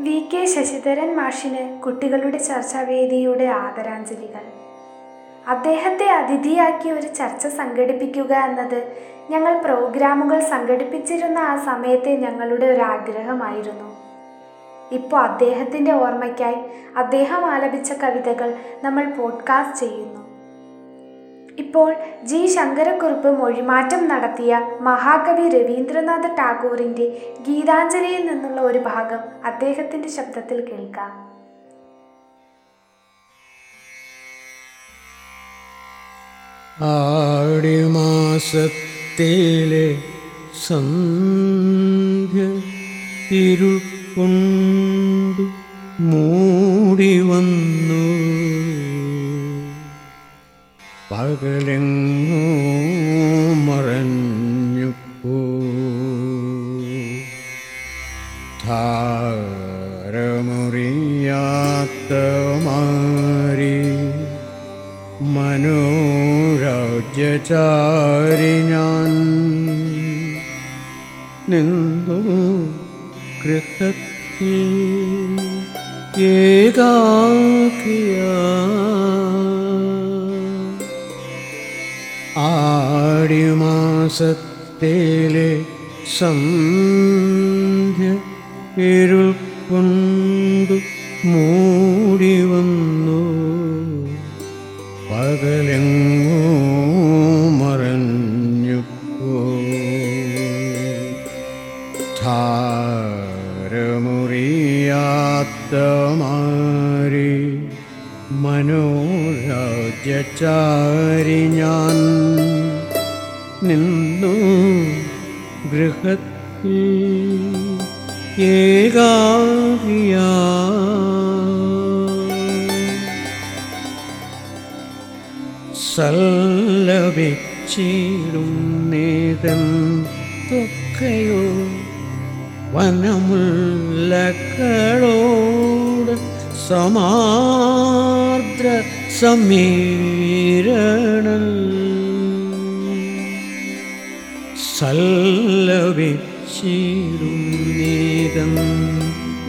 V K Sasidharan മാഷിന് കുട്ടികളുടെ ചർച്ചാവേദിയുടെ ആദരാഞ്ജലികൾ. അദ്ദേഹത്തെ അതിഥിയാക്കി ഒരു ചർച്ച സംഘടിപ്പിക്കുക എന്നത് ഞങ്ങൾ പ്രോഗ്രാമുകൾ സംഘടിപ്പിച്ചിരുന്ന ആ സമയത്തെ ഞങ്ങളുടെ ഒരു ആഗ്രഹമായിരുന്നു. ഇപ്പോൾ അദ്ദേഹത്തിന്റെ ഓർമ്മയ്ക്കായി അദ്ദേഹം ആലപിച്ച കവിതകൾ നമ്മൾ പോഡ്കാസ്റ്റ് ചെയ്യുന്നു. ഇപ്പോൾ ജി. ശങ്കരക്കുറുപ്പ് മൊഴിമാറ്റം നടത്തിയ മഹാകവി രവീന്ദ്രനാഥ ടാഗോറിന്റെ ഗീതാഞ്ജലിയിൽ നിന്നുള്ള ഒരു ഭാഗം അദ്ദേഹത്തിന്റെ ശബ്ദത്തിൽ കേൾക്കാം. ആടിമാസത്തിലെ സന്ധ്യ ഇരുൾ മൂടി വന്നു. പകലെങ്ങോ മറഞ്ഞു പോ. ധാരമുറിയാത്ത മാരി മനോരാജ്യചാരി ഞാൻ നിന്നു ഏകാക്കിയ ആടിമാസത്തിലെ സന്ധ്യ ഇരുൾ കൊണ്ടു മൂടി വന്നു. പകലെങ്ങോ മറഞ്ഞു ധാരമുറിയാത്ത മാരി മനോരാജ്യചാരി ഞാൻ നിന്നു ഗൃഹത്തിൽ ഏകാവിയ സല്ലപിച്ചിടും നേതം തൊക്കയോ വനമുല്ലക്കളോട് സമാർദ്ര സമീരണൽ സല്ലപിച്ചിടും നേതം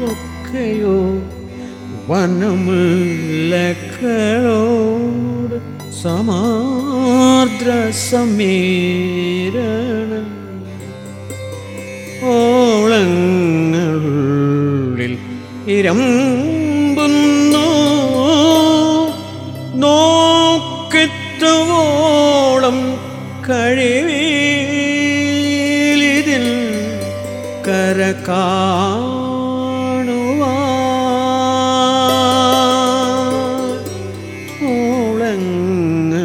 ഒക്കെയോ വനമുള്ളക്കളോട് സമാർദ്ര സമീരണ ഓളങ്ങളിൽ ഇരമ്പുന്നു കര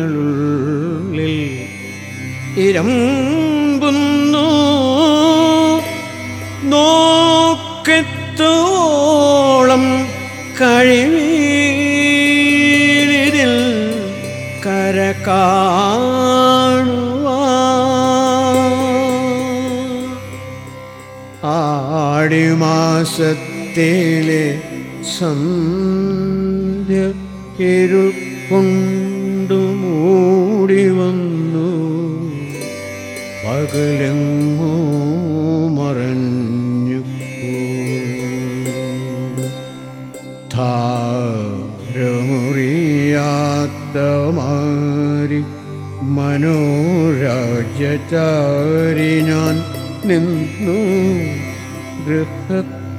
കാണുവാളങ്ങളിൽ ഇരമ്പുന്നു. നോക്കത്തോളം കഴിവീരിൽ കര ആടിമാസത്തിലെ സന്ധ്യ ഇരുൾ കൊണ്ടു മൂടി വന്നു. പകലെങ്ങോ മറഞ്ഞു ധാരമുറിയാത്ത മാരി മനോരാജ്യചാരി ഞാൻ നിന്നു. ഗൃഹത്തിൽ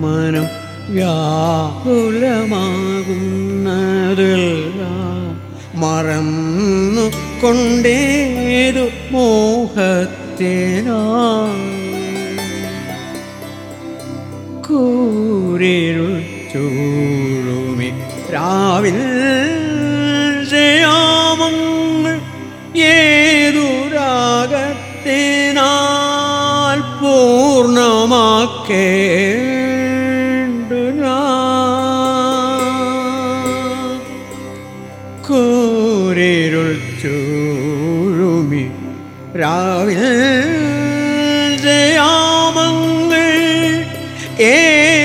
മനം വ്യാകുലമാകുന്നതിൽ മറന്നു കൊണ്ടേതു മോഹത്തിനാ കൂരിരുൾ ചൂഴുമി രാവിൽ ജയാമങ്ങൾ ഏതു രാഗത്തിനാൽ പൂർണമാക്കേണ്ടു ചൂഴുമി രാവിൽ ജയാമങ്ങൾ ഏതുരാഗത്തിനാൽ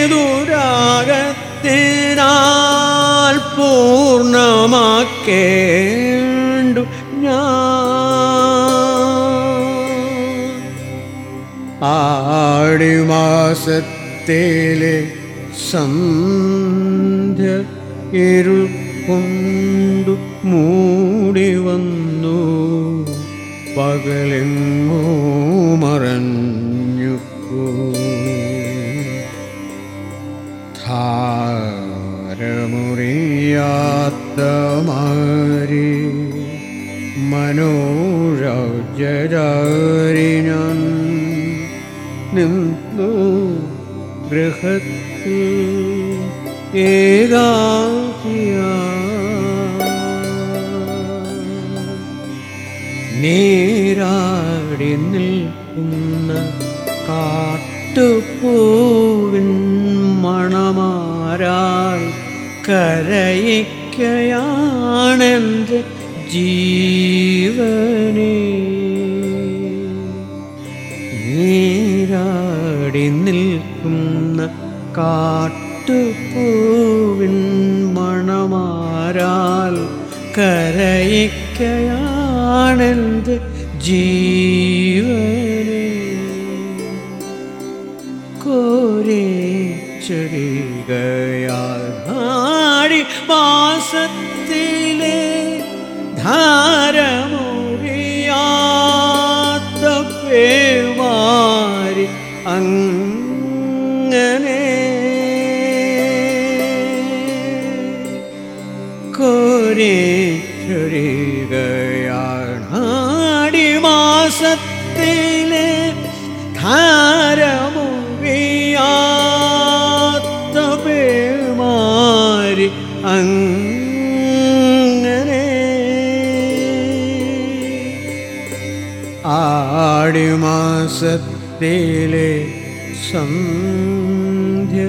പൂർണമാക്കേണ്ടു ഞാൻ. ആടിമാസത്തിലെ സന്ധ്യ ഇരുട്ട കൊണ്ടു മൂടി വന്നു. പകലെങ്ങോ മറഞ്ഞു ധാരമുറിയാത്ത മാരി നിന്നു ഗൃഹത്തിൽ ഏകാകിയ നീരാടി നിൽക്കുന്ന കാട്ടുപൂവിൻ മണമാരായി കരയിക്കയാണെന്റെ ജീവനെ. നീരാടി നിൽക്കുന്ന കാട്ടുപൂവിൻ മണമാരാൽ കരയിക്കയാണെന്റെ ജീവനെ. കോരിച്ചെടികയാൽ ആടി വാസത്തിലെ ധാരമുറിയാത്ത പേമാരി അങ്ങനെ ആടിമാസത്തിലെ സന്ധ്യ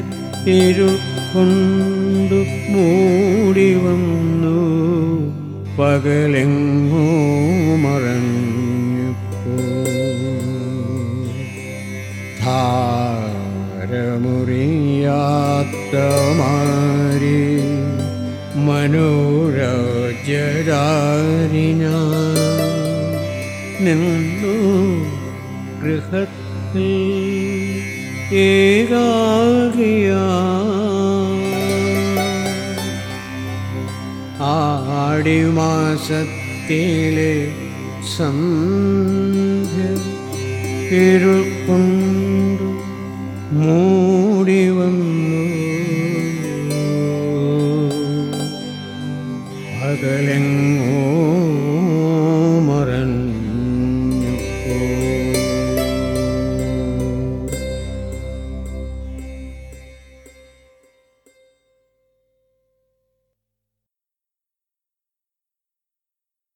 ഇരുകൊണ്ടു മൂടി വന്നു. പകലെങ്ങോ മറഞ്ഞു ധാരമുറിയാത്ത मनुरजरारिना नो गृह एकागिया आडिमासतिले संरुपु मो Oh.